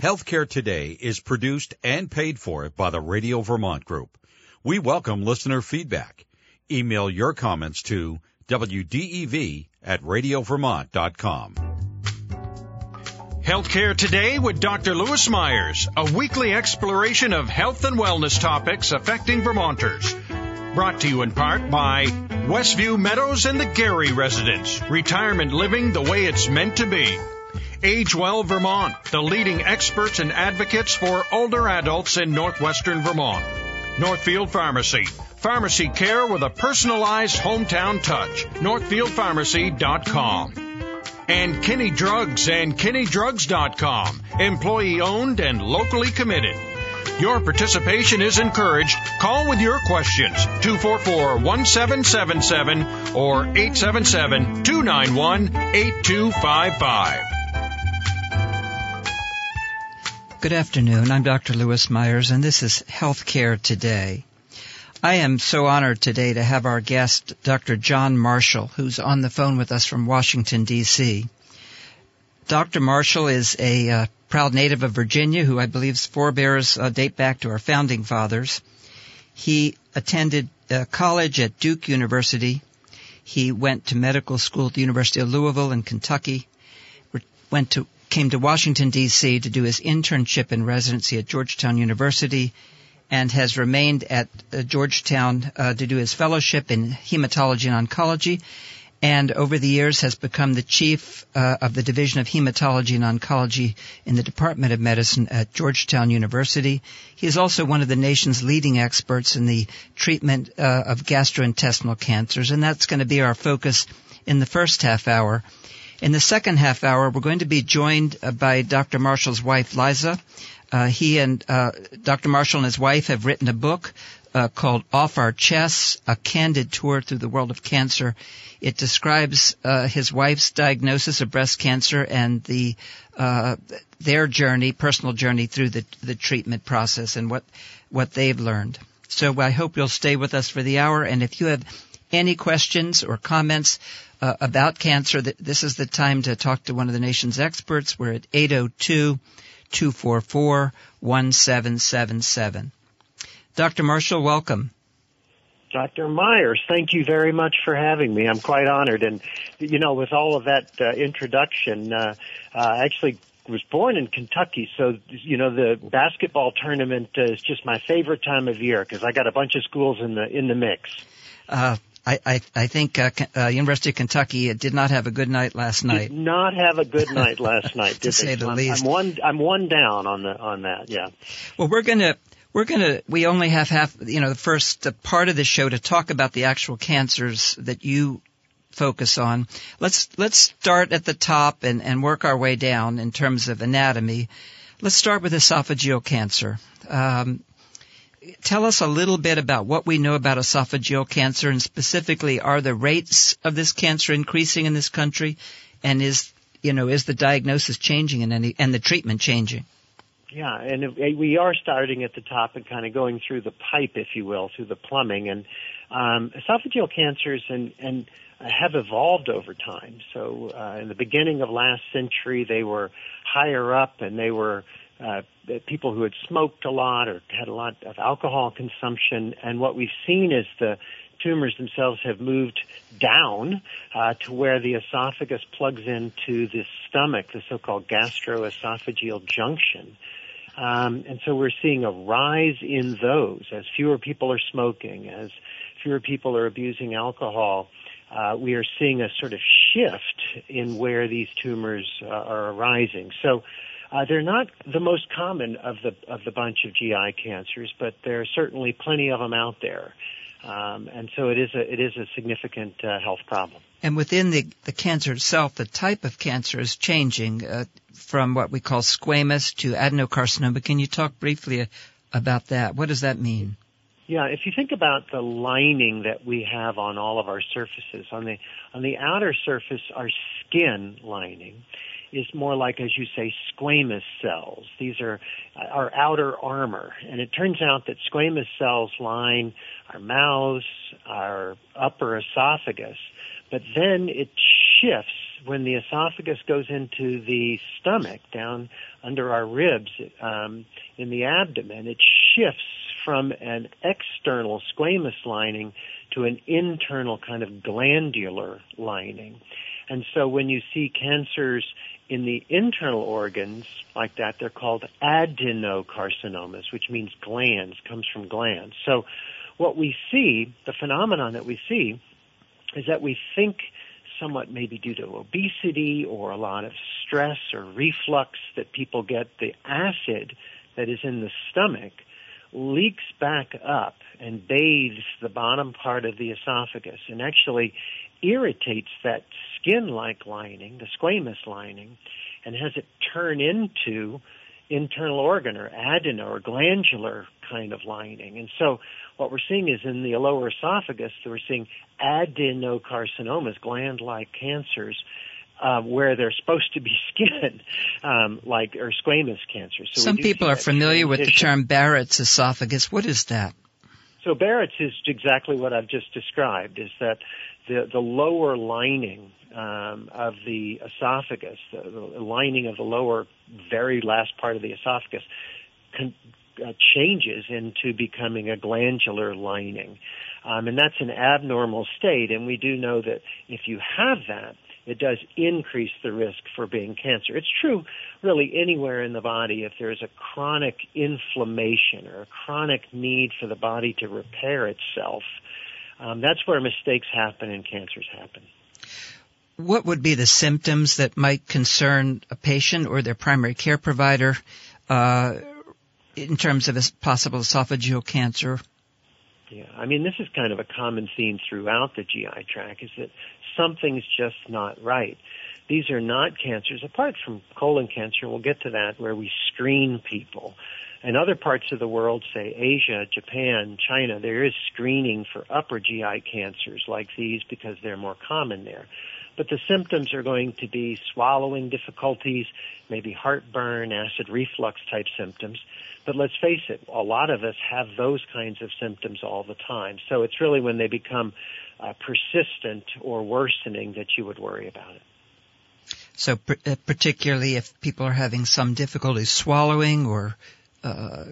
Healthcare Today is produced and paid for by the Radio Vermont Group. We welcome listener feedback. Email your comments to WDEV at radiovermont.com. Healthcare Today with Dr. Lewis Myers, a weekly exploration of health and wellness topics affecting Vermonters. Brought to you in part by Westview Meadows and the Gary Residence, retirement living the way it's meant to be. Age Well Vermont, the leading experts and advocates for older adults in northwestern Vermont. Northfield Pharmacy, pharmacy care with a personalized hometown touch. NorthfieldPharmacy.com. And Kinney Drugs and KinneyDrugs.com, employee owned and locally committed. Your participation is encouraged. Call with your questions 244 1777 or 877 291 8255. Good afternoon. I'm Dr. Lewis Myers, and this is Healthcare Today. I am so honored today to have our guest, Dr. John Marshall, who's on the phone with us from Washington, D.C. Dr. Marshall is a uh, proud native of Virginia who I believe's forebears uh, date back to our founding fathers. He attended uh, college at Duke University. He went to medical school at the University of Louisville in Kentucky. Went to came to Washington, D.C. to do his internship and residency at Georgetown University and has remained at uh, Georgetown uh, to do his fellowship in hematology and oncology and over the years has become the chief uh, of the Division of Hematology and Oncology in the Department of Medicine at Georgetown University. He is also one of the nation's leading experts in the treatment uh, of gastrointestinal cancers, and that's going to be our focus in the first half hour. In the second half hour, we're going to be joined uh, by Dr. Marshall's wife, Liza. Uh, he and uh, Dr. Marshall and his wife have written a book uh, called Off Our Chests, A Candid Tour Through the World of Cancer. It describes uh, his wife's diagnosis of breast cancer and the uh, their journey, personal journey through the, the treatment process and what, what they've learned. So I hope you'll stay with us for the hour, and if you have any questions or comments, uh, about cancer, this is the time to talk to one of the nation's experts. We're at 802 244 1777. Dr. Marshall, welcome. Dr. Myers, thank you very much for having me. I'm quite honored. And, you know, with all of that uh, introduction, uh, uh, I actually was born in Kentucky, so, you know, the basketball tournament is just my favorite time of year because I got a bunch of schools in the, in the mix. Uh, I, I, I think uh, uh, University of Kentucky did not have a good night last night. Did not have a good night last night. to say the I'm, least. I'm one. I'm one down on the on that. Yeah. Well, we're gonna we're gonna we only have half you know the first part of the show to talk about the actual cancers that you focus on. Let's let's start at the top and and work our way down in terms of anatomy. Let's start with esophageal cancer. Um, tell us a little bit about what we know about esophageal cancer and specifically are the rates of this cancer increasing in this country? And is you know is the diagnosis changing in any and the treatment changing? Yeah and we are starting at the top and kind of going through the pipe if you will through the plumbing. And um, esophageal cancers and and have evolved over time. So uh, in the beginning of last century they were higher up and they were uh, people who had smoked a lot or had a lot of alcohol consumption. And what we've seen is the tumors themselves have moved down uh, to where the esophagus plugs into the stomach, the so-called gastroesophageal junction. Um, and so we're seeing a rise in those as fewer people are smoking, as fewer people are abusing alcohol. Uh, we are seeing a sort of shift in where these tumors uh, are arising. So uh, they're not the most common of the of the bunch of GI cancers, but there are certainly plenty of them out there, um, and so it is a it is a significant uh, health problem. And within the the cancer itself, the type of cancer is changing uh, from what we call squamous to adenocarcinoma. Can you talk briefly about that? What does that mean? Yeah, if you think about the lining that we have on all of our surfaces, on the on the outer surface, our skin lining, is more like, as you say, squamous cells. These are our outer armor. And it turns out that squamous cells line our mouths, our upper esophagus, but then it shifts when the esophagus goes into the stomach, down under our ribs, um, in the abdomen, it shifts from an external squamous lining to an internal kind of glandular lining. And so when you see cancers in the internal organs like that, they're called adenocarcinomas, which means glands, comes from glands. So what we see, the phenomenon that we see, is that we think somewhat maybe due to obesity or a lot of stress or reflux that people get the acid that is in the stomach leaks back up and bathes the bottom part of the esophagus and actually irritates that skin-like lining, the squamous lining, and has it turn into internal organ or adeno or glandular kind of lining. And so what we're seeing is in the lower esophagus, we're seeing adenocarcinomas, gland-like cancers, uh, where they're supposed to be skin, um, like or squamous cancers. So Some people are familiar transition. with the term Barrett's esophagus. What is that? So Barrett's is exactly what I've just described. Is that the the lower lining um, of the esophagus, the, the, lining of the lower, very last part of the esophagus, con- uh, changes into becoming a glandular lining. Um, and that's an abnormal state, and we do know that if you have that, it does increase the risk for being cancer. It's true really anywhere in the body if there's a chronic inflammation or a chronic need for the body to repair itself. Um, that's where mistakes happen and cancers happen. What would be the symptoms that might concern a patient or their primary care provider uh, in terms of a possible esophageal cancer? Yeah, I mean, this is kind of a common theme throughout the GI tract is that something's just not right. These are not cancers, apart from colon cancer, we'll get to that, where we screen people. In other parts of the world, say Asia, Japan, China, there is screening for upper GI cancers like these because they're more common there. But the symptoms are going to be swallowing difficulties, maybe heartburn, acid reflux type symptoms. But let's face it, a lot of us have those kinds of symptoms all the time. So it's really when they become uh, persistent or worsening that you would worry about it. So, uh, particularly if people are having some difficulty swallowing or uh,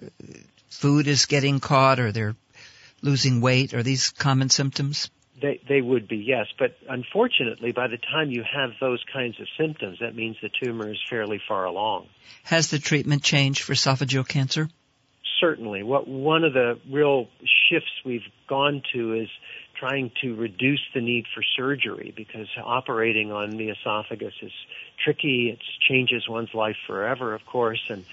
food is getting caught or they're losing weight, are these common symptoms? They, they would be, yes. But unfortunately, by the time you have those kinds of symptoms, that means the tumor is fairly far along. Has the treatment changed for esophageal cancer? Certainly. What one of the real shifts we've gone to is trying to reduce the need for surgery because operating on the esophagus is tricky. It changes one's life forever, of course, and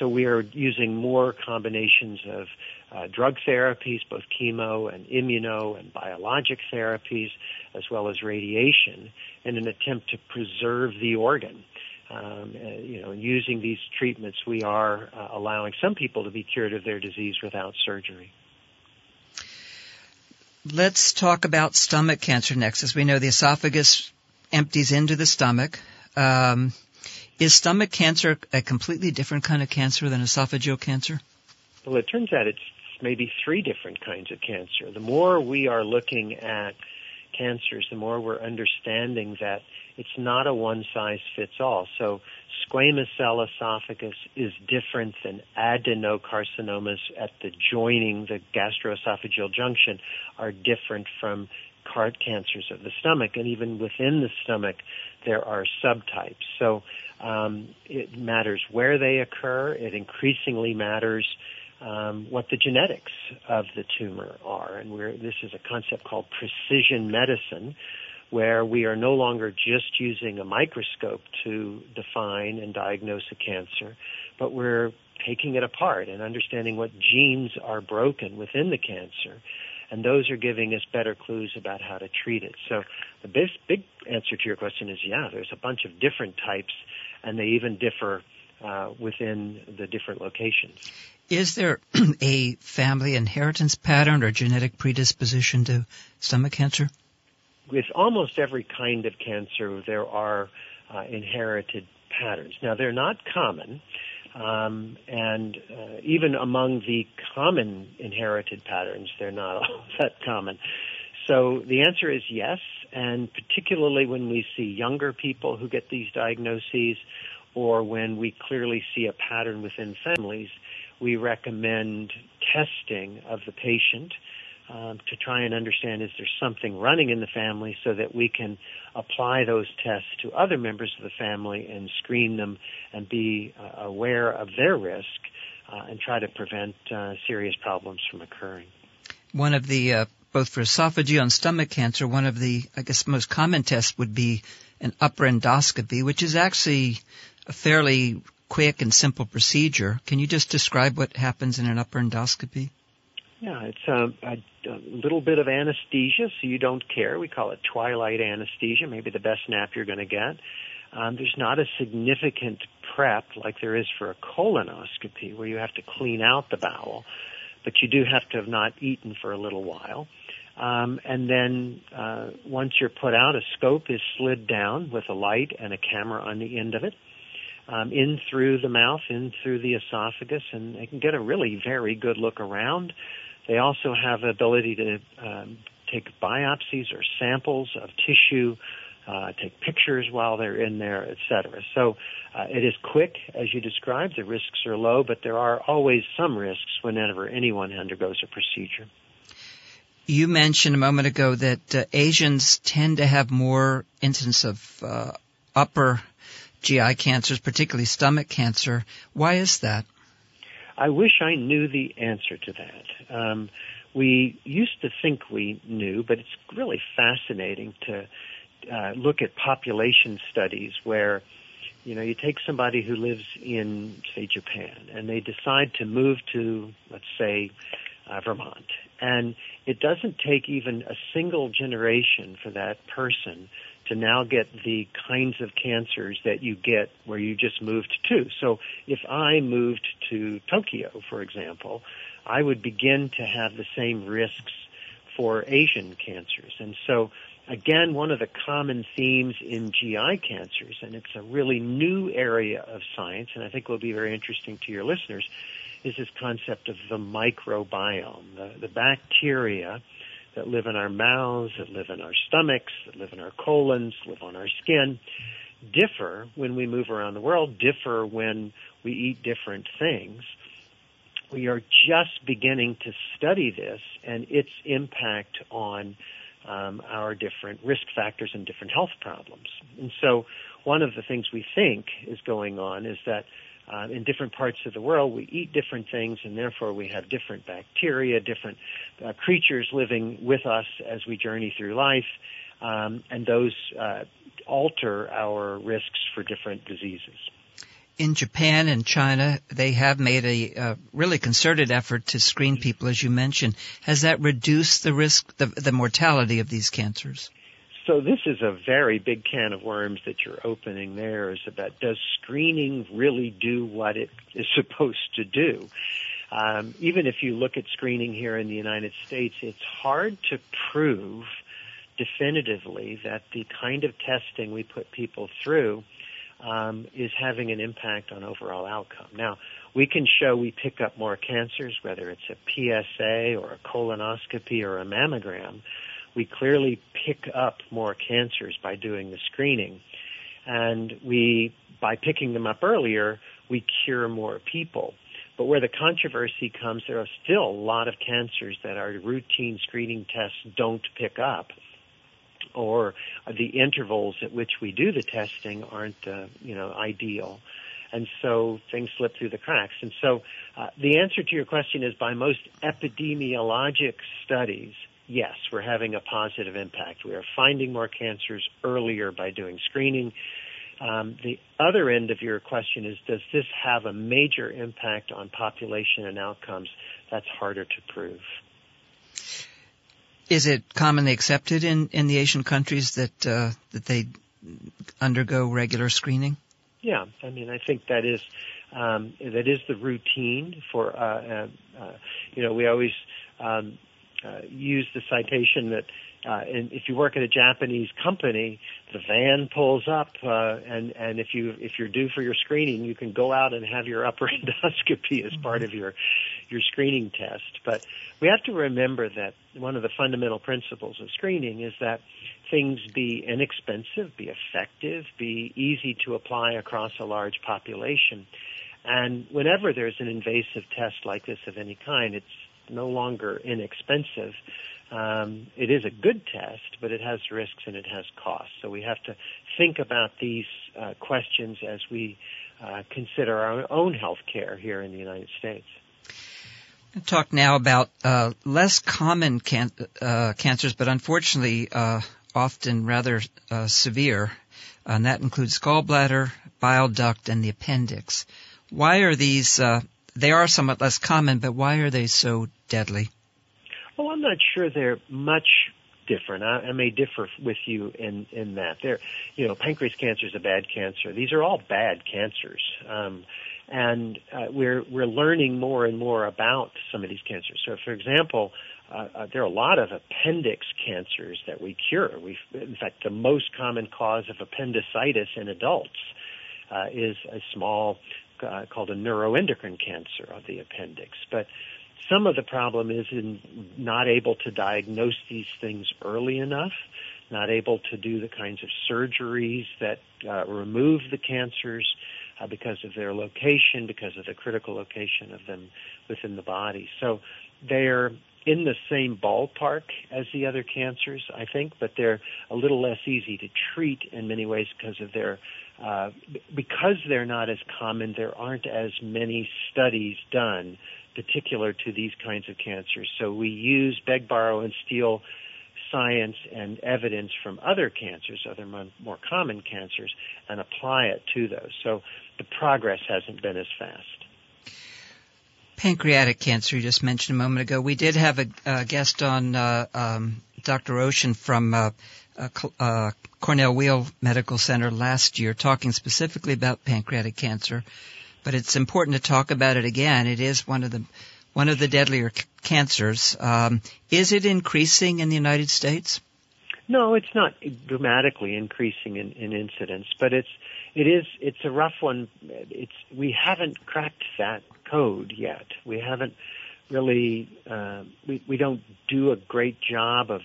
so we are using more combinations of uh, drug therapies, both chemo and immuno and biologic therapies, as well as radiation, in an attempt to preserve the organ. Um, uh, you know, using these treatments, we are uh, allowing some people to be cured of their disease without surgery. Let's talk about stomach cancer next. As we know, the esophagus empties into the stomach. Um, is stomach cancer a completely different kind of cancer than esophageal cancer? Well, it turns out it's maybe three different kinds of cancer. The more we are looking at cancers, the more we're understanding that it's not a one size fits all. So squamous cell esophagus is different than adenocarcinomas at the joining, the gastroesophageal junction are different from cart cancers of the stomach. And even within the stomach, there are subtypes. So um, it matters where they occur. It increasingly matters um, what the genetics of the tumor are. And this is a concept called precision medicine, where we are no longer just using a microscope to define and diagnose a cancer, but we're taking it apart and understanding what genes are broken within the cancer. And those are giving us better clues about how to treat it. So the big, big answer to your question is yeah, there's a bunch of different types and they even differ uh, within the different locations. Is there a family inheritance pattern or genetic predisposition to stomach cancer? With almost every kind of cancer, there are uh, inherited patterns. Now, they're not common, um, and uh, even among the common inherited patterns, they're not all that common. So the answer is yes. And particularly when we see younger people who get these diagnoses, or when we clearly see a pattern within families, we recommend testing of the patient um, to try and understand is there something running in the family so that we can apply those tests to other members of the family and screen them and be uh, aware of their risk uh, and try to prevent uh, serious problems from occurring. One of the uh, both for esophageal and stomach cancer, one of the I guess most common tests would be an upper endoscopy, which is actually a fairly quick and simple procedure. Can you just describe what happens in an upper endoscopy? Yeah, it's a, a, a, little bit of anesthesia, so you don't care. We call it twilight anesthesia, maybe the best nap you're going to get. Um, there's not a significant prep like there is for a colonoscopy, where you have to clean out the bowel, but you do have to have not eaten for a little while. Um, and then uh, once you're put out, a scope is slid down with a light and a camera on the end of it um, in through the mouth, in through the esophagus, and they can get a really very good look around. They also have the ability to um, take biopsies or samples of tissue, uh, take pictures while they're in there, etc. So uh, it is quick, as you described. The risks are low, but there are always some risks whenever anyone undergoes a procedure. You mentioned a moment ago that uh, Asians tend to have more incidence of uh, upper GI cancers, particularly stomach cancer. Why is that? I wish I knew the answer to that. Um, we used to think we knew, but it's really fascinating to uh, look at population studies where you know you take somebody who lives in say Japan and they decide to move to let's say uh, Vermont and it doesn't take even a single generation for that person to now get the kinds of cancers that you get where you just moved to. So if I moved to Tokyo, for example, I would begin to have the same risks for Asian cancers. And so again, one of the common themes in GI cancers, and it's a really new area of science, and I think will be very interesting to your listeners, is this concept of the microbiome, the, the bacteria that live in our mouths, that live in our stomachs, that live in our colons, live on our skin, differ when we move around the world, differ when we eat different things. We are just beginning to study this and its impact on um, our different risk factors and different health problems. And so, one of the things we think is going on is that uh, in different parts of the world, we eat different things, and therefore we have different bacteria, different uh, creatures living with us as we journey through life, um, and those uh, alter our risks for different diseases. In Japan and China, they have made a uh, really concerted effort to screen people, as you mentioned. Has that reduced the risk, the, the mortality of these cancers? So this is a very big can of worms that you're opening there is about does screening really do what it is supposed to do? Um, even if you look at screening here in the United States, it's hard to prove definitively that the kind of testing we put people through um, is having an impact on overall outcome. Now, we can show we pick up more cancers, whether it's a PSA or a colonoscopy or a mammogram, we clearly pick up more cancers by doing the screening. And we, by picking them up earlier, we cure more people. But where the controversy comes, there are still a lot of cancers that our routine screening tests don't pick up, or the intervals at which we do the testing aren't, uh, you know, ideal. And so things slip through the cracks. And so uh, the answer to your question is by most epidemiologic studies, yes, we're having a positive impact. We are finding more cancers earlier by doing screening. Um, the other end of your question is, does this have a major impact on population and outcomes? That's harder to prove. Is it commonly accepted in, in the Asian countries that uh, that they undergo regular screening? Yeah, I mean, I think that is um, that is the routine for uh, uh, uh you know we always um, uh, use the citation that uh, and if you work at a Japanese company, the van pulls up, uh, and and if you if you're due for your screening, you can go out and have your upper endoscopy as part of your your screening test. But we have to remember that one of the fundamental principles of screening is that things be inexpensive, be effective, be easy to apply across a large population. And whenever there's an invasive test like this of any kind, it's no longer inexpensive. Um, it is a good test, but it has risks and it has costs. So we have to think about these uh, questions as we uh, consider our own health care here in the United States. Talk now about uh, less common can- uh, cancers, but unfortunately uh, often rather uh, severe, and that includes gallbladder, bile duct, and the appendix. Why are these? They are somewhat less common, but why are they so deadly? Well, I'm not sure they're much different. I, I may differ with you in in that. There, you know, pancreas cancer is a bad cancer. These are all bad cancers, um, and uh, we're we're learning more and more about some of these cancers. So, for example, uh, uh, there are a lot of appendix cancers that we cure. We, in fact, the most common cause of appendicitis in adults uh, is a small uh, called a neuroendocrine cancer of the appendix, but some of the problem is in not able to diagnose these things early enough, not able to do the kinds of surgeries that uh, remove the cancers uh, because of their location, because of the critical location of them within the body. So they're in the same ballpark as the other cancers, I think, but they're a little less easy to treat in many ways because of their uh, because they're not as common. There aren't as many studies done particular to these kinds of cancers. So we use beg, borrow, and steal science and evidence from other cancers, other more common cancers, and apply it to those. So the progress hasn't been as fast. Pancreatic cancer, you just mentioned a moment ago. We did have a, a guest on uh, um, Dr. Ocean from uh, uh, Cornell Weill Medical Center last year, talking specifically about pancreatic cancer but it's important to talk about it again. It is one of the one of the deadlier c- cancers. Um, is it increasing in the United States? No, it's not dramatically increasing in, in incidence, but it's it is it's a rough one. It's we haven't cracked that code yet. We haven't really uh, we we don't do a great job of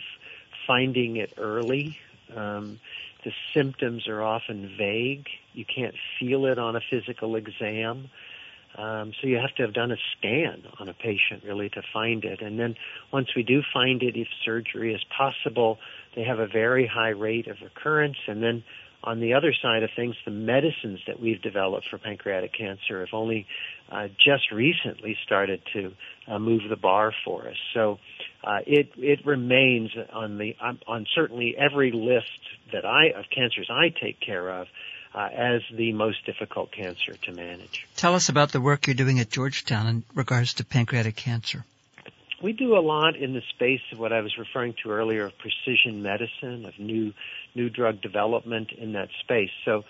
finding it early. Um, the symptoms are often vague. You can't feel it on a physical exam. Um, so you have to have done a scan on a patient really to find it. And then once we do find it, if surgery is possible, they have a very high rate of recurrence. And then on the other side of things, the medicines that we've developed for pancreatic cancer have only uh, just recently started to uh, move the bar for us. So uh, it it remains on the on, on certainly every list that I of cancers I take care of uh, as the most difficult cancer to manage. Tell us about the work you're doing at Georgetown in regards to pancreatic cancer. We do a lot in the space of what I was referring to earlier of precision medicine, of new new drug development in that space. So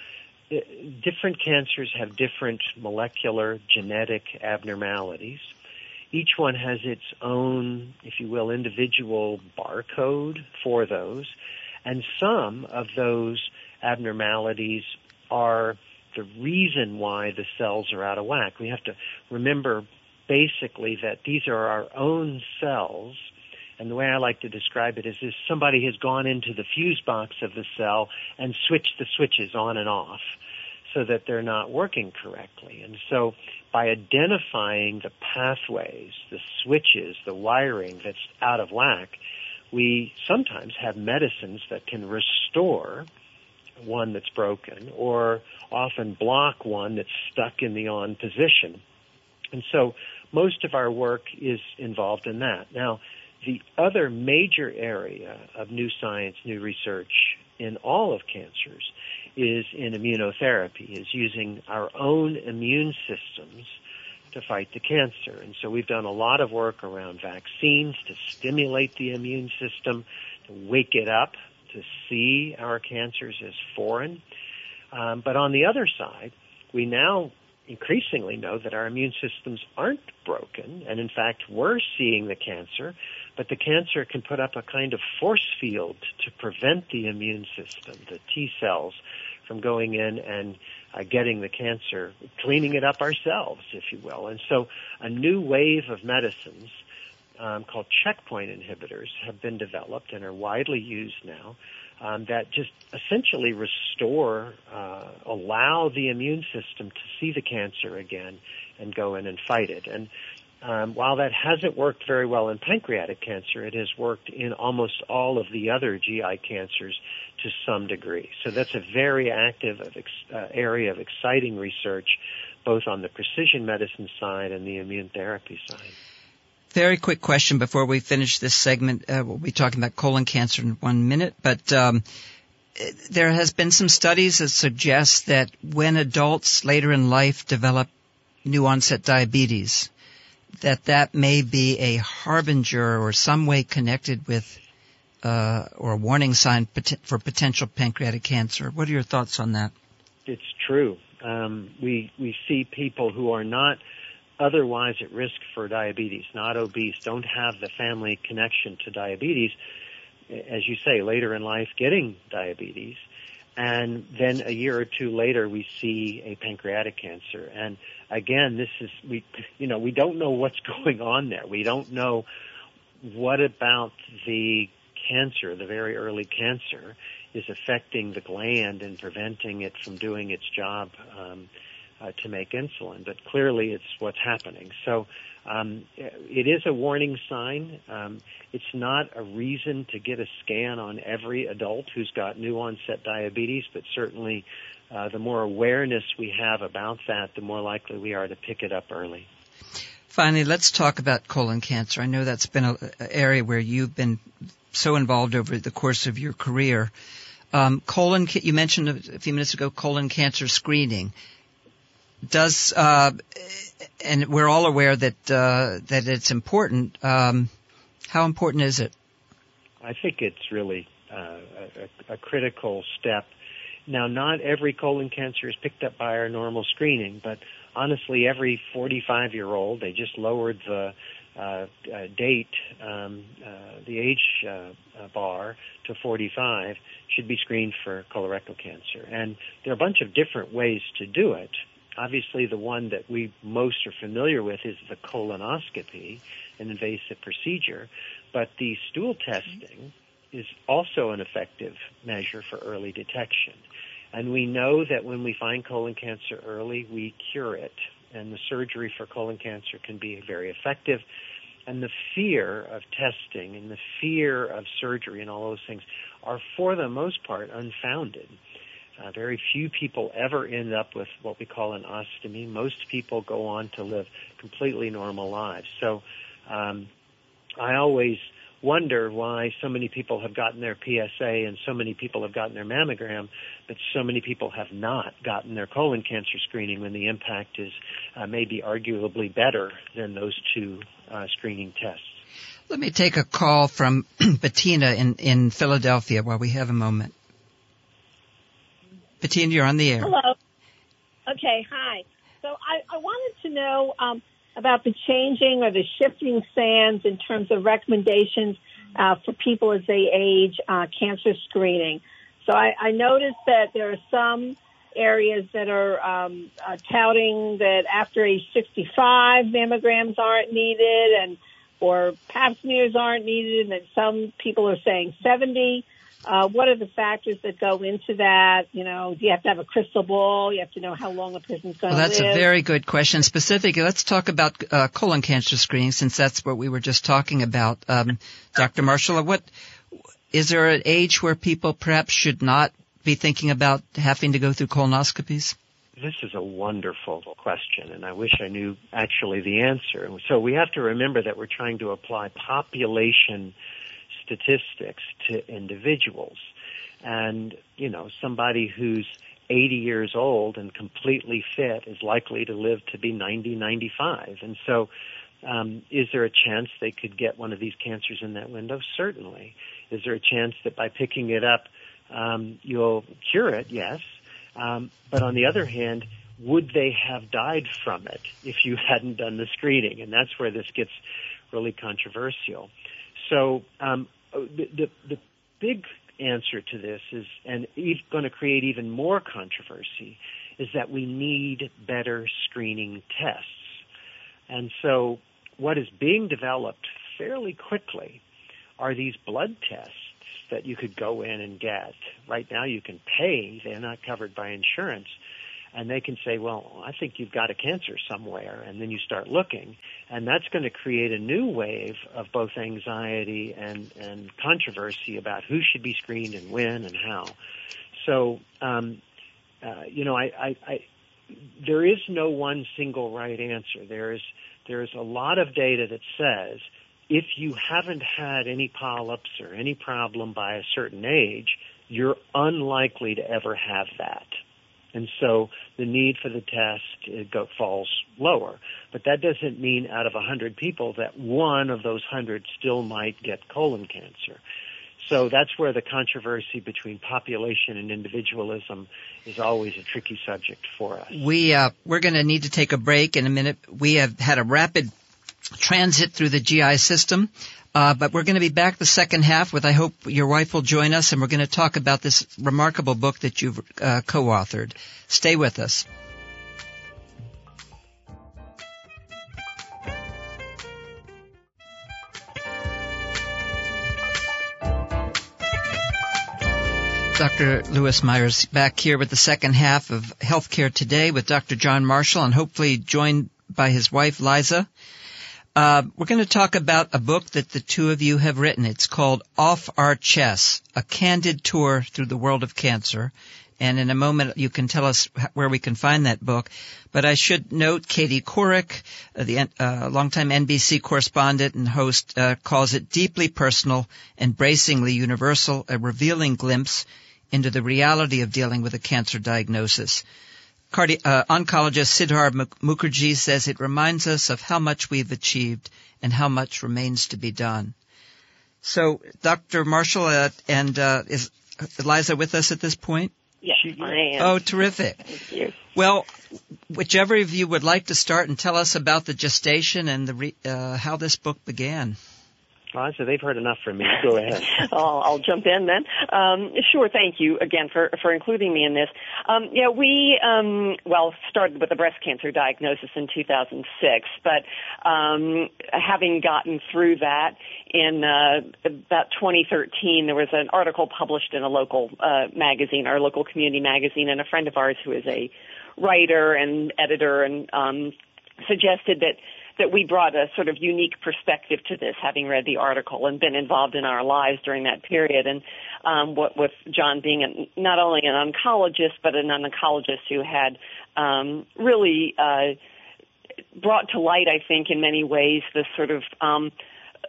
uh, different cancers have different molecular genetic abnormalities. Each one has its own, if you will, individual barcode for those. And some of those abnormalities are the reason why the cells are out of whack. We have to remember basically that these are our own cells. And the way I like to describe it is if somebody has gone into the fuse box of the cell and switched the switches on and off so that they're not working correctly. And so by identifying the pathways, the switches, the wiring that's out of whack, we sometimes have medicines that can restore one that's broken or often block one that's stuck in the on position. And so most of our work is involved in that. Now, the other major area of new science, new research in all of cancers is in immunotherapy, is using our own immune systems to fight the cancer. And so we've done a lot of work around vaccines to stimulate the immune system, to wake it up, to see our cancers as foreign. Um, but on the other side, we now increasingly know that our immune systems aren't broken, and in fact, we're seeing the cancer, but the cancer can put up a kind of force field to prevent the immune system, the T cells, from going in and uh, getting the cancer, cleaning it up ourselves, if you will. And so a new wave of medicines um, called checkpoint inhibitors have been developed and are widely used now um, that just essentially restore, uh, allow the immune system to see the cancer again and go in and fight it. And um, while that hasn't worked very well in pancreatic cancer, it has worked in almost all of the other GI cancers to some degree. So that's a very active uh, area of exciting research, both on the precision medicine side and the immune therapy side. Very quick question before we finish this segment. Uh, we'll be talking about colon cancer in one minute, but um, there has been some studies that suggest that when adults later in life develop new onset diabetes, that that may be a harbinger or some way connected with uh, or a warning sign for potential pancreatic cancer. What are your thoughts on that? It's true. Um, we we see people who are not otherwise at risk for diabetes, not obese, don't have the family connection to diabetes, as you say, later in life getting diabetes. And then a year or two later, we see a pancreatic cancer. And again, this is, we, you know, we don't know what's going on there. We don't know what about the cancer, the very early cancer, is affecting the gland and preventing it from doing its job um, uh, to make insulin, but clearly it's what's happening. So um, it is a warning sign. Um, it's not a reason to get a scan on every adult who's got new onset diabetes, but certainly uh, the more awareness we have about that, the more likely we are to pick it up early. Finally, let's talk about colon cancer. I know that's been an area where you've been so involved over the course of your career. Um, colon, you mentioned a few minutes ago colon cancer screening does uh, and we're all aware that uh, that it's important. Um, how important is it? I think it's really uh, a, a, critical step. Now, not every colon cancer is picked up by our normal screening, but honestly, every 45 year old, they just lowered the uh, uh, date, um, uh, the age uh, bar to 45, should be screened for colorectal cancer. And there are a bunch of different ways to do it. Obviously, the one that we most are familiar with is the colonoscopy, an invasive procedure, but the stool testing is also an effective measure for early detection. And we know that when we find colon cancer early, we cure it. And the surgery for colon cancer can be very effective. And the fear of testing and the fear of surgery and all those things are, for the most part, unfounded. Uh, very few people ever end up with what we call an ostomy. Most people go on to live completely normal lives. So um, I always wonder why so many people have gotten their PSA and so many people have gotten their mammogram, but so many people have not gotten their colon cancer screening when the impact is uh, maybe arguably better than those two uh, screening tests. Let me take a call from Bettina in, in Philadelphia while we have a moment. Bettina, you're on the air. Hello. Okay, hi. So I, I wanted to know um, about the changing or the shifting sands in terms of recommendations uh, for people as they age uh, cancer screening. So I, I noticed that there are some areas that are um, uh, touting that after age 65 mammograms aren't needed and or pap smears aren't needed and then some people are saying 70 uh, what are the factors that go into that? You know, do you have to have a crystal ball? You have to know how long a person's going well, to live. Well that's a very good question. Specifically, let's talk about uh, colon cancer screening since that's what we were just talking about. Um, Dr. Marshall, what is there an age where people perhaps should not be thinking about having to go through colonoscopies? This is a wonderful question, and I wish I knew actually the answer. So we have to remember that we're trying to apply population statistics to individuals. And, you know, somebody who's 80 years old and completely fit is likely to live to be 90, 95. And so, um, is there a chance they could get one of these cancers in that window? Certainly. Is there a chance that by picking it up, um, you'll cure it? Yes. Um, but on the other hand, would they have died from it if you hadn't done the screening? And that's where this gets really controversial. So um, the, the, the big answer to this is, and it's going to create even more controversy, is that we need better screening tests. And so what is being developed fairly quickly are these blood tests that you could go in and get. Right now you can pay, they're not covered by insurance. And they can say, well, I think you've got a cancer somewhere. And then you start looking. And that's going to create a new wave of both anxiety and, and controversy about who should be screened and when and how. So, um, uh, you know, I, I, I, there is no one single right answer. There is, there is a lot of data that says if you haven't had any polyps or any problem by a certain age, you're unlikely to ever have that. And so the need for the test go, falls lower. But that doesn't mean out of 100 people that one of those 100 still might get colon cancer. So that's where the controversy between population and individualism is always a tricky subject for us. We uh, we're going to need to take a break in a minute. We have had a rapid transit through the GI system. Uh, but we're going to be back the second half with I hope your wife will join us and we're going to talk about this remarkable book that you've uh, co-authored. Stay with us. Dr. Lewis Myers back here with the second half of Healthcare Today with Dr. John Marshall and hopefully joined by his wife Liza. Uh, we're going to talk about a book that the two of you have written. It's called Off Our Chests, a candid tour through the world of cancer. And in a moment, you can tell us where we can find that book. But I should note Katie Couric, uh, the uh, longtime NBC correspondent and host, uh, calls it deeply personal, embracingly universal, a revealing glimpse into the reality of dealing with a cancer diagnosis. Cardi- uh, oncologist Siddhartha Mukherjee says it reminds us of how much we've achieved and how much remains to be done. So, Dr. Marshall uh, and uh, is Eliza with us at this point? Yes, I am. Oh, terrific. Thank you. Well, whichever of you would like to start and tell us about the gestation and the re- uh, how this book began. So they've heard enough from me. Go ahead. I'll, I'll jump in then. Um, sure. Thank you again for, for including me in this. Um, yeah, we, um, well, started with a breast cancer diagnosis in 2006, but, um, having gotten through that in, uh, about 2013, there was an article published in a local, uh, magazine, our local community magazine, and a friend of ours who is a writer and editor and, um, suggested that that we brought a sort of unique perspective to this, having read the article and been involved in our lives during that period. And um, what, with John being not only an oncologist, but an oncologist who had um, really uh, brought to light, I think, in many ways, the sort of um,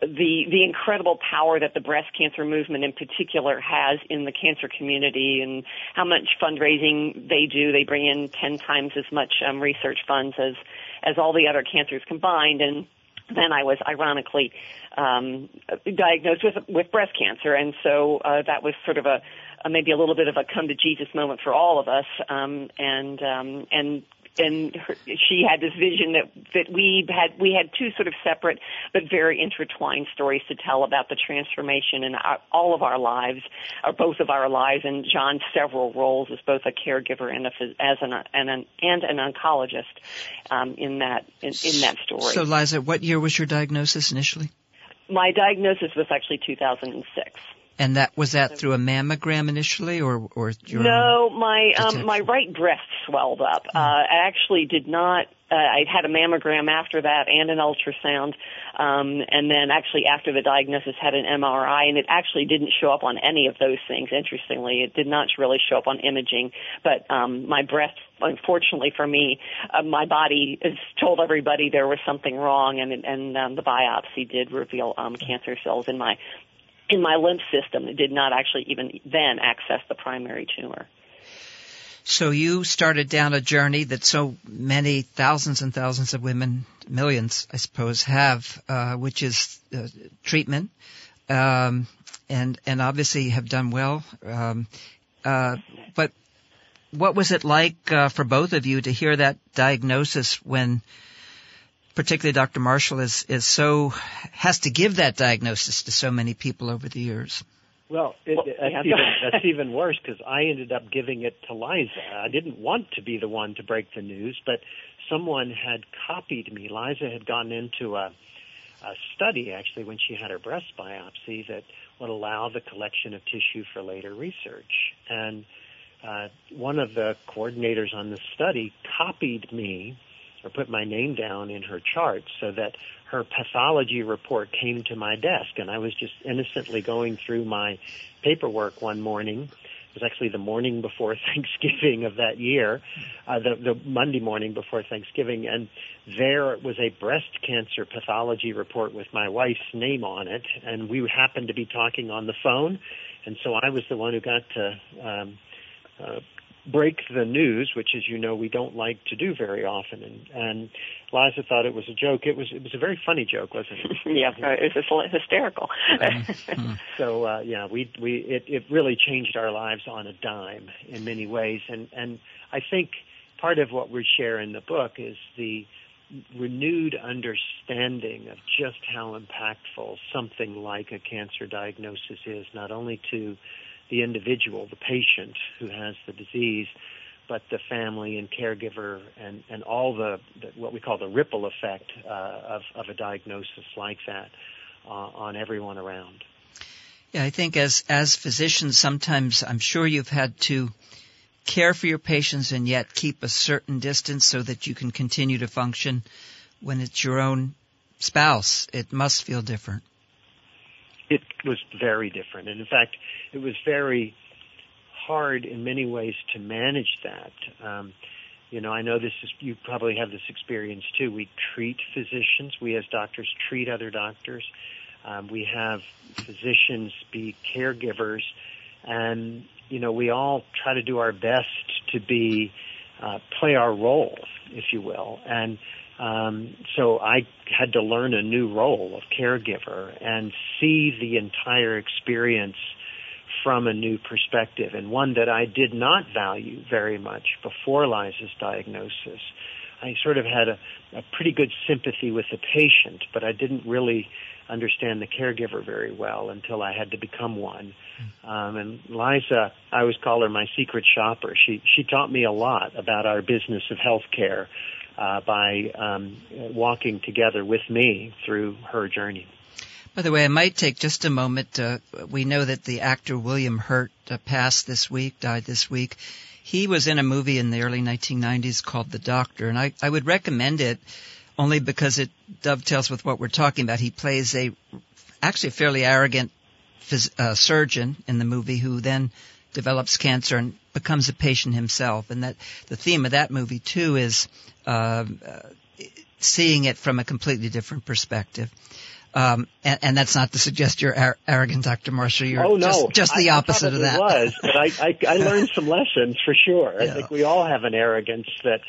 the the incredible power that the breast cancer movement in particular has in the cancer community and how much fundraising they do. They bring in ten times as much um, research funds as as all the other cancers combined. And then I was ironically um, diagnosed with with breast cancer, and so uh, that was sort of a, a maybe a little bit of a come to Jesus moment for all of us. Um, and um, and and her, she had this vision that that we had we had two sort of separate but very intertwined stories to tell about the transformation in our, all of our lives, or both of our lives, and John's several roles as both a caregiver and a, as an and an and an oncologist um, in that in, in that story. So, Liza, what year was your diagnosis initially? My diagnosis was actually 2006. And that was that through a mammogram initially, or or your no, my um, my right breast swelled up. Uh, I actually did not. Uh, I had a mammogram after that and an ultrasound, um, and then actually after the diagnosis had an MRI, and it actually didn't show up on any of those things. Interestingly, it did not really show up on imaging, but um, my breast, unfortunately for me, uh, my body has told everybody there was something wrong, and and um, the biopsy did reveal um, cancer cells in my in my lymph system that did not actually even then access the primary tumor. So you started down a journey that so many thousands and thousands of women, millions, I suppose, have, uh, which is uh, treatment, um, and and obviously have done well. Um, uh, but what was it like uh, for both of you to hear that diagnosis when particularly Dr. Marshall is, is so, has to give that diagnosis to so many people over the years. Well, it, well that's, even, that's even worse because I ended up giving it to Liza. I didn't want to be the one to break the news, but someone had copied me. Liza had gone into a, a study actually when she had her breast biopsy that would allow the collection of tissue for later research. And uh, one of the coordinators on the study copied me or put my name down in her chart so that her pathology report came to my desk. And I was just innocently going through my paperwork one morning. It was actually the morning before Thanksgiving of that year, uh, the, the Monday morning before Thanksgiving, and there was a breast cancer pathology report with my wife's name on it, and we happened to be talking on the phone, and so I was the one who got to um, uh, break the news, which, as you know, we don't like to do very often. And, and Liza thought it was a joke. It was it was a very funny joke, wasn't it? yeah, it was hysterical. so uh, yeah, we we it, it really changed our lives on a dime in many ways. And and I think part of what we share in the book is the renewed understanding of just how impactful something like a cancer diagnosis is, not only to the individual, the patient who has the disease, but the family and caregiver and, and all the, the what we call the ripple effect uh, of, of a diagnosis like that uh, on everyone around. Yeah, I think as as physicians, sometimes I'm sure you've had to care for your patients and yet keep a certain distance so that you can continue to function when it's your own spouse. It must feel different it was very different. And in fact, it was very hard in many ways to manage that. Um, you know, I know this is, you probably have this experience too. We treat physicians. We as doctors treat other doctors. Um, we have physicians be caregivers and, you know, we all try to do our best to be, uh, play our role, if you will. And, um, so I had to learn a new role of caregiver and see the entire experience from a new perspective and one that I did not value very much before Liza's diagnosis. I sort of had a, a pretty good sympathy with the patient, but I didn't really understand the caregiver very well until I had to become one. Um, and Liza, I always call her my secret shopper. She she taught me a lot about our business of healthcare uh, by um, walking together with me through her journey. By the way, I might take just a moment. Uh, we know that the actor William Hurt uh, passed this week, died this week. He was in a movie in the early 1990s called The Doctor, and I, I would recommend it only because it dovetails with what we're talking about. He plays a actually fairly arrogant phys- uh, surgeon in the movie who then develops cancer and becomes a patient himself. And that the theme of that movie too is uh, uh, seeing it from a completely different perspective. Um, and, and, that's not to suggest you're ar- arrogant, Dr. Marshall. You're oh, no. just, just the I, opposite I of that. was, but I, I, I learned some lessons for sure. Yeah. I think we all have an arrogance that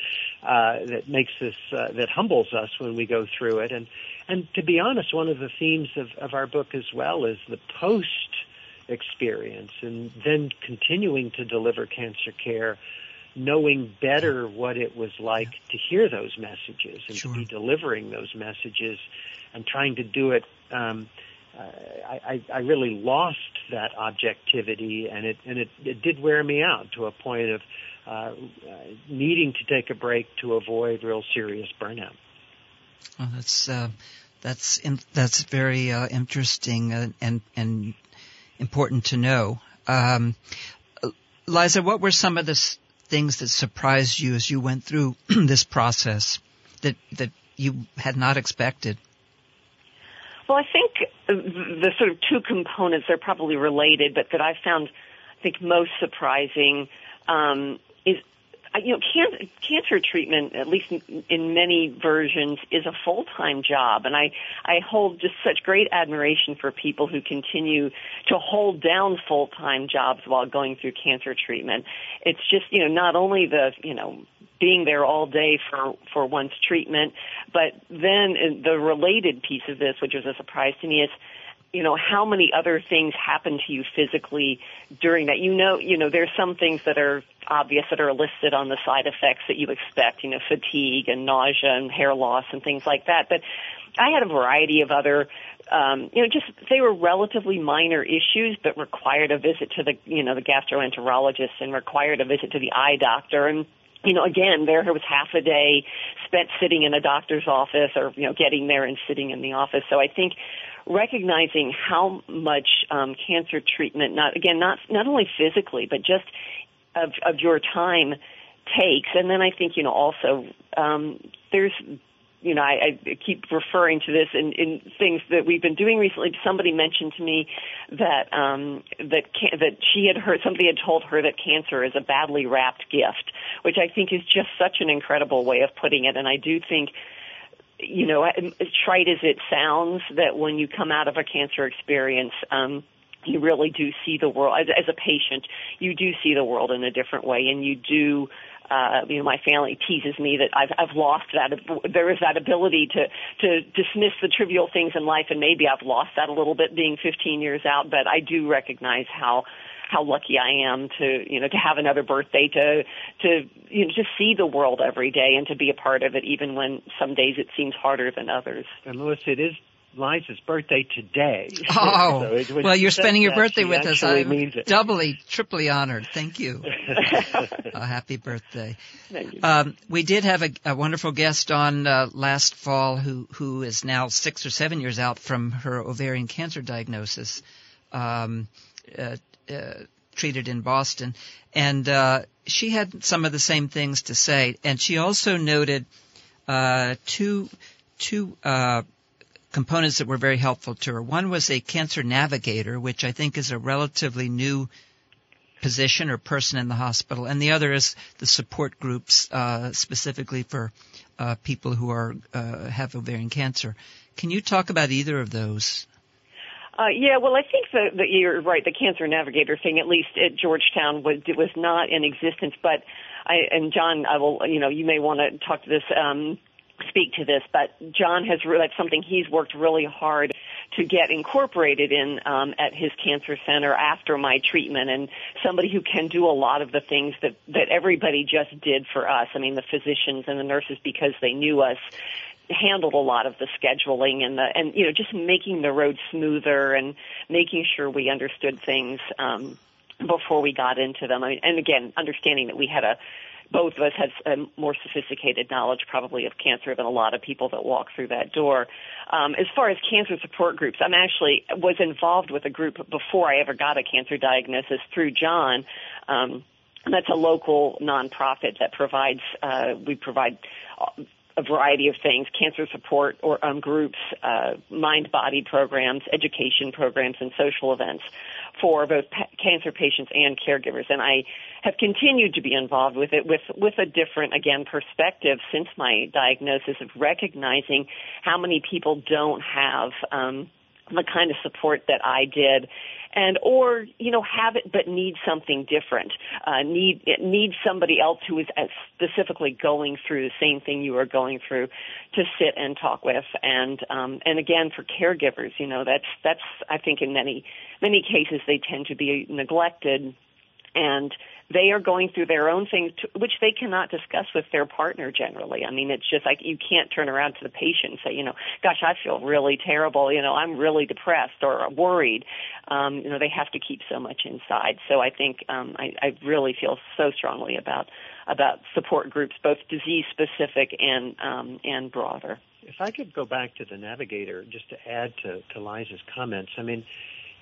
uh, that makes us uh, that humbles us when we go through it. And and to be honest, one of the themes of, of our book as well is the post experience and then continuing to deliver cancer care knowing better what it was like yeah. to hear those messages and sure. to be delivering those messages and trying to do it um, I, I really lost that objectivity and it and it, it did wear me out to a point of uh, uh, needing to take a break to avoid real serious burnout. Well, that's uh, that's in, that's very uh, interesting uh, and and important to know. Um, Liza, what were some of the things that surprised you as you went through this process that that you had not expected? Well, I think the sort of two components are probably related, but that I found, I think, most surprising um, you know, can, cancer treatment, at least in, many versions, is a full-time job, and I I hold just such great admiration for people who continue to hold down full-time jobs while going through cancer treatment. It's just you know not only the you know being there all day for for one's treatment, but then uh, the related piece of this, which was a surprise to me, is you know how many other things happen to you physically during that? You know you know there's some things that are obvious that are listed on the side effects that you expect you know fatigue and nausea and hair loss and things like that. But i had a variety of other um you know just they were relatively minor issues but required a visit to the you know the gastroenterologist and required a visit to the eye doctor. And you know, again, there was half a day spent sitting in a doctor's office or, you know, getting there and sitting in the office. So I think recognizing how much um, cancer treatment, not again, not not only physically, but just of, of your time takes. And then I think you know also um, there's you know, I, I keep referring to this in, in things that we've been doing recently. Somebody mentioned to me that um, that can, that she had heard somebody had told her that cancer is a badly wrapped gift, which I think is just such an incredible way of putting it. And I do think you know, trite as it sounds, that when you come out of a cancer experience, um, you really do see the world as, as a patient. You do see the world in a different way, and you do. Uh, you know, my family teases me that I've I've lost that. There is that ability to to dismiss the trivial things in life, and maybe I've lost that a little bit being 15 years out. But I do recognize how how lucky I am to you know to have another birthday to to you know just see the world every day and to be a part of it even when some days it seems harder than others. And Lewis, it is Liza's birthday today. Oh, so it, well, you're spending your birthday with us. I'm doubly, triply honored. Thank you. uh, happy birthday. Um, we did have a, a wonderful guest on uh, last fall who who is now six or seven years out from her ovarian cancer diagnosis. Um, uh, treated in Boston, and uh, she had some of the same things to say. And she also noted uh, two two uh, components that were very helpful to her. One was a cancer navigator, which I think is a relatively new position or person in the hospital, and the other is the support groups uh, specifically for uh, people who are uh, have ovarian cancer. Can you talk about either of those? Uh, yeah, well, I think that you're right. The cancer navigator thing, at least at Georgetown, was was not in existence. But I and John, I will, you know, you may want to talk to this, um, speak to this. But John has that's something he's worked really hard to get incorporated in um, at his cancer center after my treatment, and somebody who can do a lot of the things that that everybody just did for us. I mean, the physicians and the nurses because they knew us handled a lot of the scheduling and the and you know just making the road smoother and making sure we understood things um, before we got into them. I mean, and again, understanding that we had a both of us had a more sophisticated knowledge probably of cancer than a lot of people that walk through that door. Um, as far as cancer support groups, I'm actually was involved with a group before I ever got a cancer diagnosis through John. Um, that's a local nonprofit that provides uh, we provide a variety of things, cancer support or um, groups, uh, mind body programs, education programs, and social events for both pa- cancer patients and caregivers. And I have continued to be involved with it with, with a different, again, perspective since my diagnosis of recognizing how many people don't have um, the kind of support that I did and or you know have it but need something different. Uh, need need somebody else who is specifically going through the same thing you are going through to sit and talk with. And um, and again for caregivers you know that's that's I think in many many cases they tend to be neglected. And they are going through their own things, to, which they cannot discuss with their partner generally. I mean, it's just like you can't turn around to the patient and say, you know, gosh, I feel really terrible. You know, I'm really depressed or worried. Um, you know, they have to keep so much inside. So I think um, I, I really feel so strongly about about support groups, both disease specific and um, and broader. If I could go back to the navigator, just to add to, to Liza's comments, I mean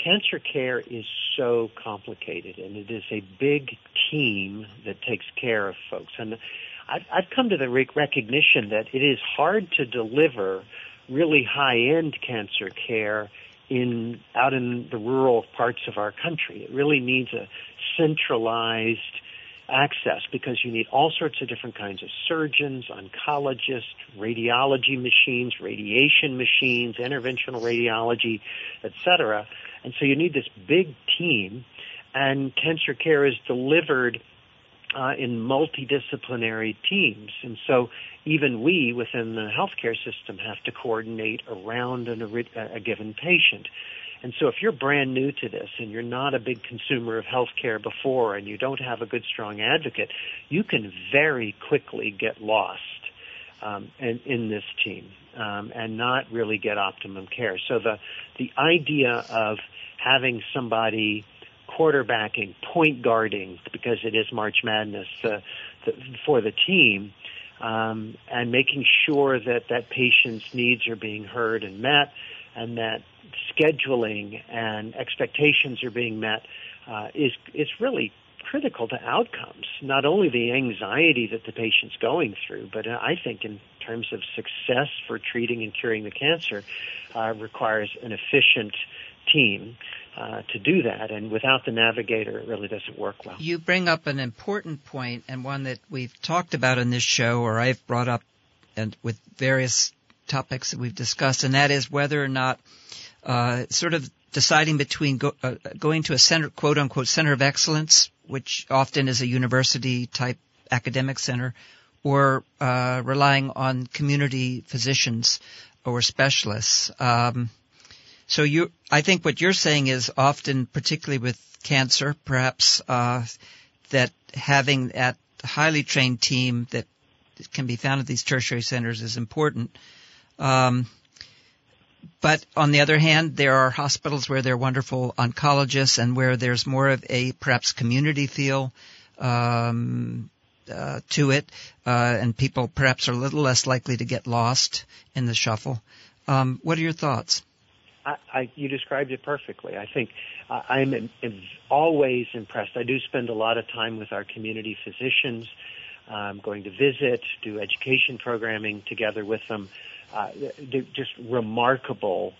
cancer care is so complicated and it is a big team that takes care of folks. And I've, I've come to the recognition that it is hard to deliver really high-end cancer care in out in the rural parts of our country. It really needs a centralized access because you need all sorts of different kinds of surgeons, oncologists, radiology machines, radiation machines, interventional radiology, etc. And so you need this big team, and cancer care is delivered uh, in multidisciplinary teams. And so even we within the healthcare system have to coordinate around an, a, a given patient. And so if you're brand new to this and you're not a big consumer of healthcare before and you don't have a good strong advocate, you can very quickly get lost um, in, in this team um, and not really get optimum care. So the the idea of having somebody quarterbacking, point guarding, because it is March Madness uh, the, for the team, um, and making sure that that patient's needs are being heard and met, and that scheduling and expectations are being met uh, is is really critical to outcomes. Not only the anxiety that the patient's going through, but I think in terms of success for treating and curing the cancer, uh, requires an efficient team. Uh, to do that, and without the navigator, it really doesn't work well. You bring up an important point, and one that we've talked about in this show, or I've brought up, and with various topics that we've discussed, and that is whether or not uh, sort of deciding between go, uh, going to a center, quote unquote, center of excellence, which often is a university type academic center, or uh, relying on community physicians or specialists. Um, so you, I think what you're saying is often, particularly with cancer, perhaps uh, that having that highly trained team that can be found at these tertiary centers is important. Um, but on the other hand, there are hospitals where there are wonderful oncologists and where there's more of a perhaps community feel um, uh, to it, uh, and people perhaps are a little less likely to get lost in the shuffle. Um, what are your thoughts? I, I, you described it perfectly. I think uh, I'm in, in always impressed. I do spend a lot of time with our community physicians, um, going to visit, do education programming together with them uh, just remarkable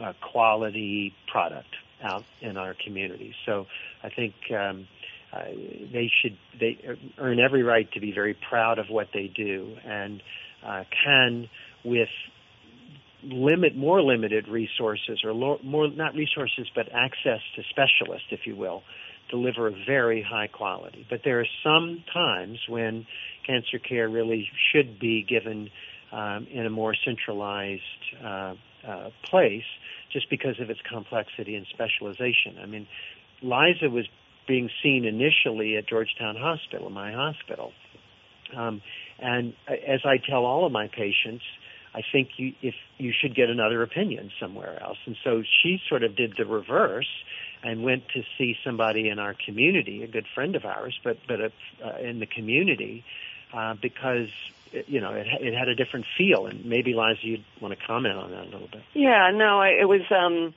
uh, quality product out in our community. So I think um, uh, they should they earn every right to be very proud of what they do and uh, can with limit more limited resources or lo- more not resources but access to specialists if you will deliver a very high quality but there are some times when cancer care really should be given um, in a more centralized uh, uh, place just because of its complexity and specialization. I mean, Liza was being seen initially at Georgetown Hospital, my hospital. Um, and as I tell all of my patients, I think you, if you should get another opinion somewhere else. And so she sort of did the reverse and went to see somebody in our community, a good friend of ours, but but uh, in the community, uh, because you know, it, it had a different feel. And maybe Liza, you'd want to comment on that a little bit. Yeah, no, it was. um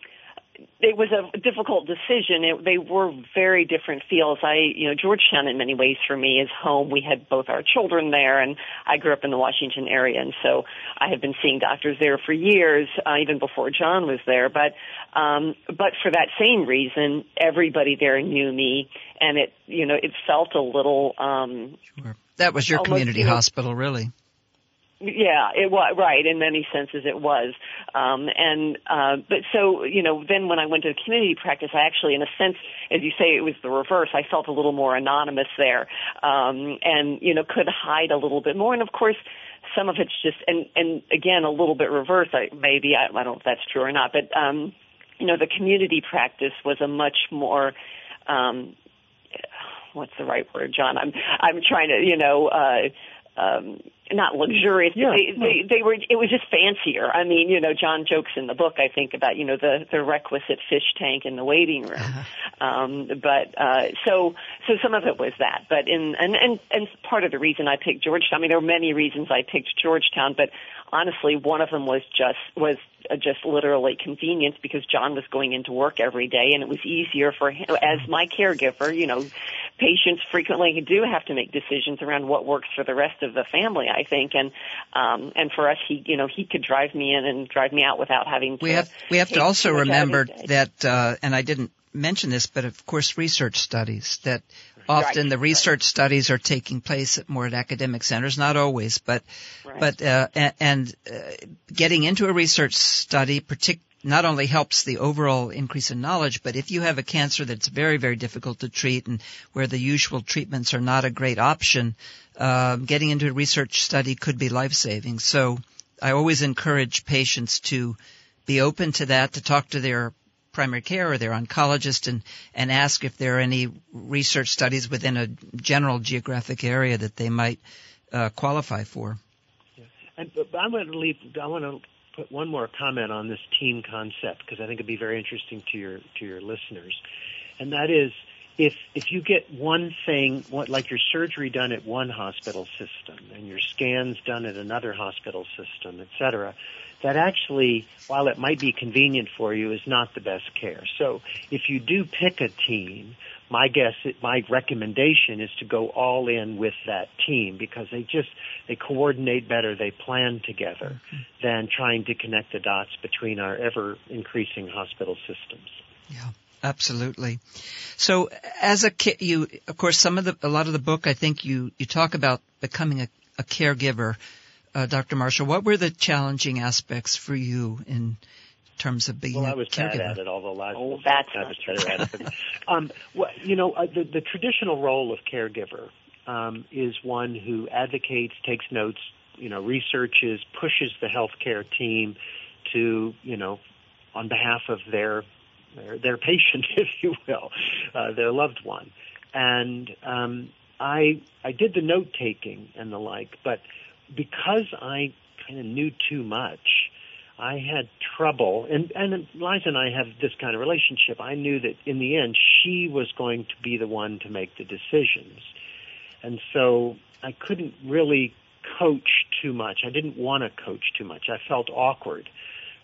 it was a difficult decision. It, they were very different feels. I, you know, Georgetown in many ways for me is home. We had both our children there, and I grew up in the Washington area, and so I have been seeing doctors there for years, uh, even before John was there. But, um, but for that same reason, everybody there knew me, and it, you know, it felt a little. Um, sure that was your Almost, community you know, hospital, really. Yeah, it was right. In many senses, it was. Um, and uh, but so you know, then when I went to the community practice, I actually, in a sense, as you say, it was the reverse. I felt a little more anonymous there, um, and you know, could hide a little bit more. And of course, some of it's just and and again, a little bit reverse. I, maybe I, I don't know if that's true or not, but um, you know, the community practice was a much more um, what's the right word, John? I'm I'm trying to you know. uh um not luxurious yeah, they, they they were it was just fancier i mean you know john jokes in the book i think about you know the the requisite fish tank in the waiting room uh-huh. um but uh so so some of it was that but in and and and part of the reason i picked georgetown i mean there were many reasons i picked georgetown but honestly one of them was just was just literally convenience because John was going into work every day and it was easier for him as my caregiver, you know, patients frequently do have to make decisions around what works for the rest of the family, I think. And um and for us he you know, he could drive me in and drive me out without having to We have we have to also remember that uh and I didn't mention this, but of course research studies that often right, the research right. studies are taking place at more at academic centers, not always, but right. but uh, and, and uh, getting into a research study, partic- not only helps the overall increase in knowledge, but if you have a cancer that's very very difficult to treat and where the usual treatments are not a great option, uh, getting into a research study could be life saving. So I always encourage patients to be open to that, to talk to their primary care or their oncologist and, and ask if there are any research studies within a general geographic area that they might uh, qualify for. Yeah. And I want to leave. I want to put one more comment on this team concept because I think it'd be very interesting to your to your listeners, and that is if if you get one thing, what, like your surgery done at one hospital system and your scans done at another hospital system, et cetera, that actually, while it might be convenient for you, is not the best care. So if you do pick a team, my guess, my recommendation is to go all in with that team because they just, they coordinate better, they plan together mm-hmm. than trying to connect the dots between our ever increasing hospital systems. Yeah. Absolutely. So, as a kid, you, of course, some of the, a lot of the book, I think you, you talk about becoming a, a caregiver uh, Dr. Marshall, what were the challenging aspects for you in terms of being well, I was caregiver? bad at it, although lots oh, that's I was better at it. um, well, you know, uh, the, the traditional role of caregiver um, is one who advocates, takes notes, you know, researches, pushes the healthcare team to, you know, on behalf of their their, their patient, if you will, uh, their loved one. And um, I I did the note taking and the like, but because I kind of knew too much, I had trouble, and and Liza and I have this kind of relationship. I knew that in the end, she was going to be the one to make the decisions, and so I couldn't really coach too much. I didn't want to coach too much. I felt awkward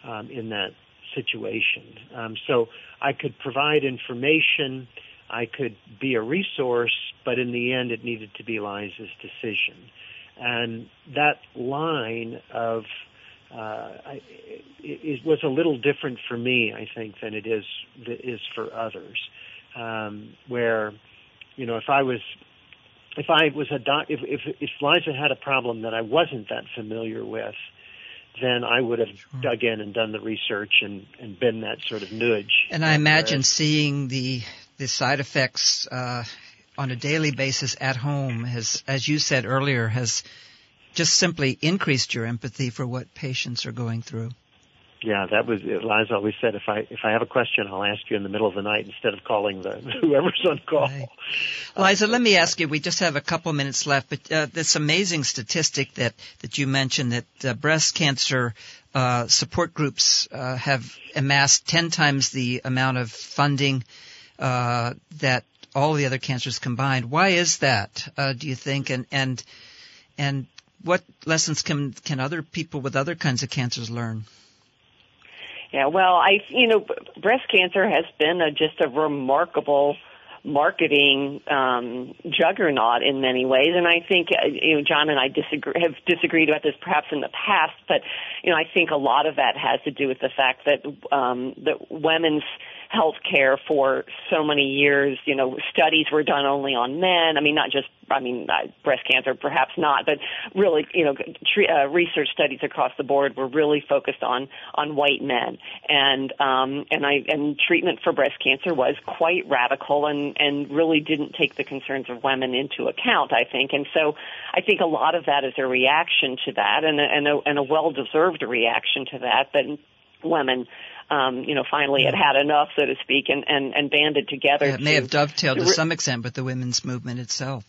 um, in that situation. Um, so I could provide information. I could be a resource, but in the end, it needed to be Liza's decision. And that line of uh, it, it was a little different for me, I think, than it is is for others. Um, where, you know, if I was if I was a doc, if, if if Liza had a problem that I wasn't that familiar with, then I would have sure. dug in and done the research and and been that sort of nudge. And I imagine seeing the the side effects uh, on a daily basis at home has, as you said earlier, has just simply increased your empathy for what patients are going through. Yeah, that was Liza always said. If I if I have a question, I'll ask you in the middle of the night instead of calling the whoever's on call. Right. Liza, uh, let me ask you. We just have a couple minutes left, but uh, this amazing statistic that that you mentioned that uh, breast cancer uh, support groups uh, have amassed ten times the amount of funding uh, that all the other cancers combined. Why is that? Uh, do you think? And and and what lessons can can other people with other kinds of cancers learn? Yeah, well, I you know, breast cancer has been a, just a remarkable marketing um, juggernaut in many ways, and I think uh, you know John and I disagree have disagreed about this perhaps in the past, but you know I think a lot of that has to do with the fact that um, that women's health care for so many years. You know, studies were done only on men. I mean, not just, I mean, breast cancer, perhaps not, but really, you know, tre- uh, research studies across the board were really focused on on white men, and um, and I and treatment for breast cancer was quite radical and and really didn't take the concerns of women into account. I think, and so I think a lot of that is a reaction to that, and a, and a, and a well deserved reaction to that. That women um, you know, finally had had enough, so to speak, and, and, and banded together. Yeah, it may have dovetailed to some extent with the women's movement itself.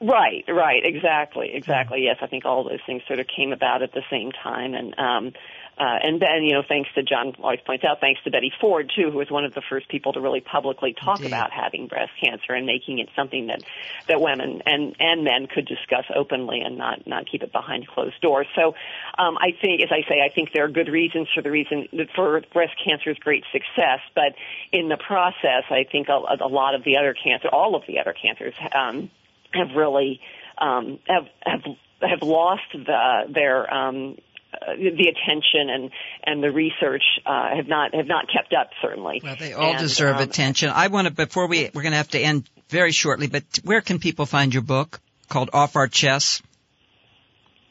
Right, right, exactly, exactly. Yes, I think all those things sort of came about at the same time, and um, uh, and then, you know, thanks to John always points out, thanks to Betty Ford too, who was one of the first people to really publicly talk Indeed. about having breast cancer and making it something that that women and and men could discuss openly and not not keep it behind closed doors. So, um, I think, as I say, I think there are good reasons for the reason for breast cancer's great success, but in the process, I think a, a lot of the other cancer, all of the other cancers, um, have really um, have have have lost the, their um, uh, the attention and and the research uh, have not have not kept up certainly. Well, they all and, deserve um, attention. I want to before we we're going to have to end very shortly, but where can people find your book called Off Our Chests?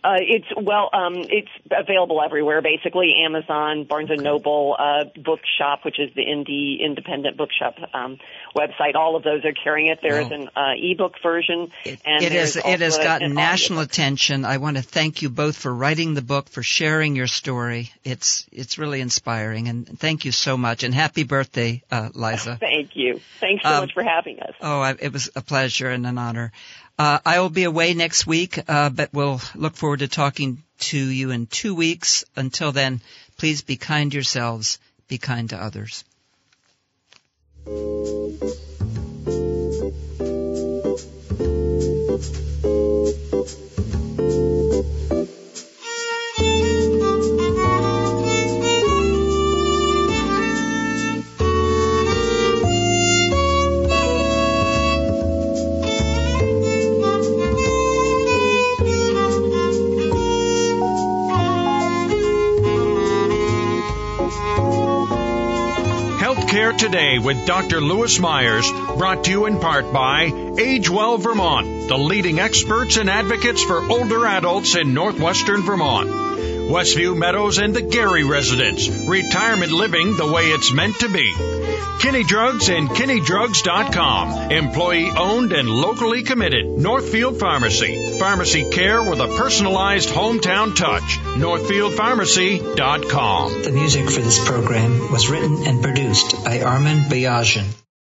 Uh, it's well, um, it's available everywhere. Basically, Amazon, Barnes and Noble, uh, Bookshop, which is the indie independent bookshop um, website. All of those are carrying it. There is an uh, ebook version, It, and it. It has gotten national audiobook. attention. I want to thank you both for writing the book, for sharing your story. It's it's really inspiring, and thank you so much. And happy birthday, uh, Liza. Thank you. Thanks so Um, much for having us. Oh, I, it was a pleasure and an honor. Uh, I will be away next week, uh, but we'll look forward to talking to you in two weeks. Until then, please be kind to yourselves, be kind to others. Healthcare Today with Dr. Lewis Myers, brought to you in part by Age Well Vermont, the leading experts and advocates for older adults in northwestern Vermont. Westview Meadows and the Gary Residence, retirement living the way it's meant to be. Kinney Drugs and KinneyDrugs.com, employee owned and locally committed. Northfield Pharmacy, pharmacy care with a personalized hometown touch. NorthfieldPharmacy.com. The music for this program was written and produced by Armin Bayajian.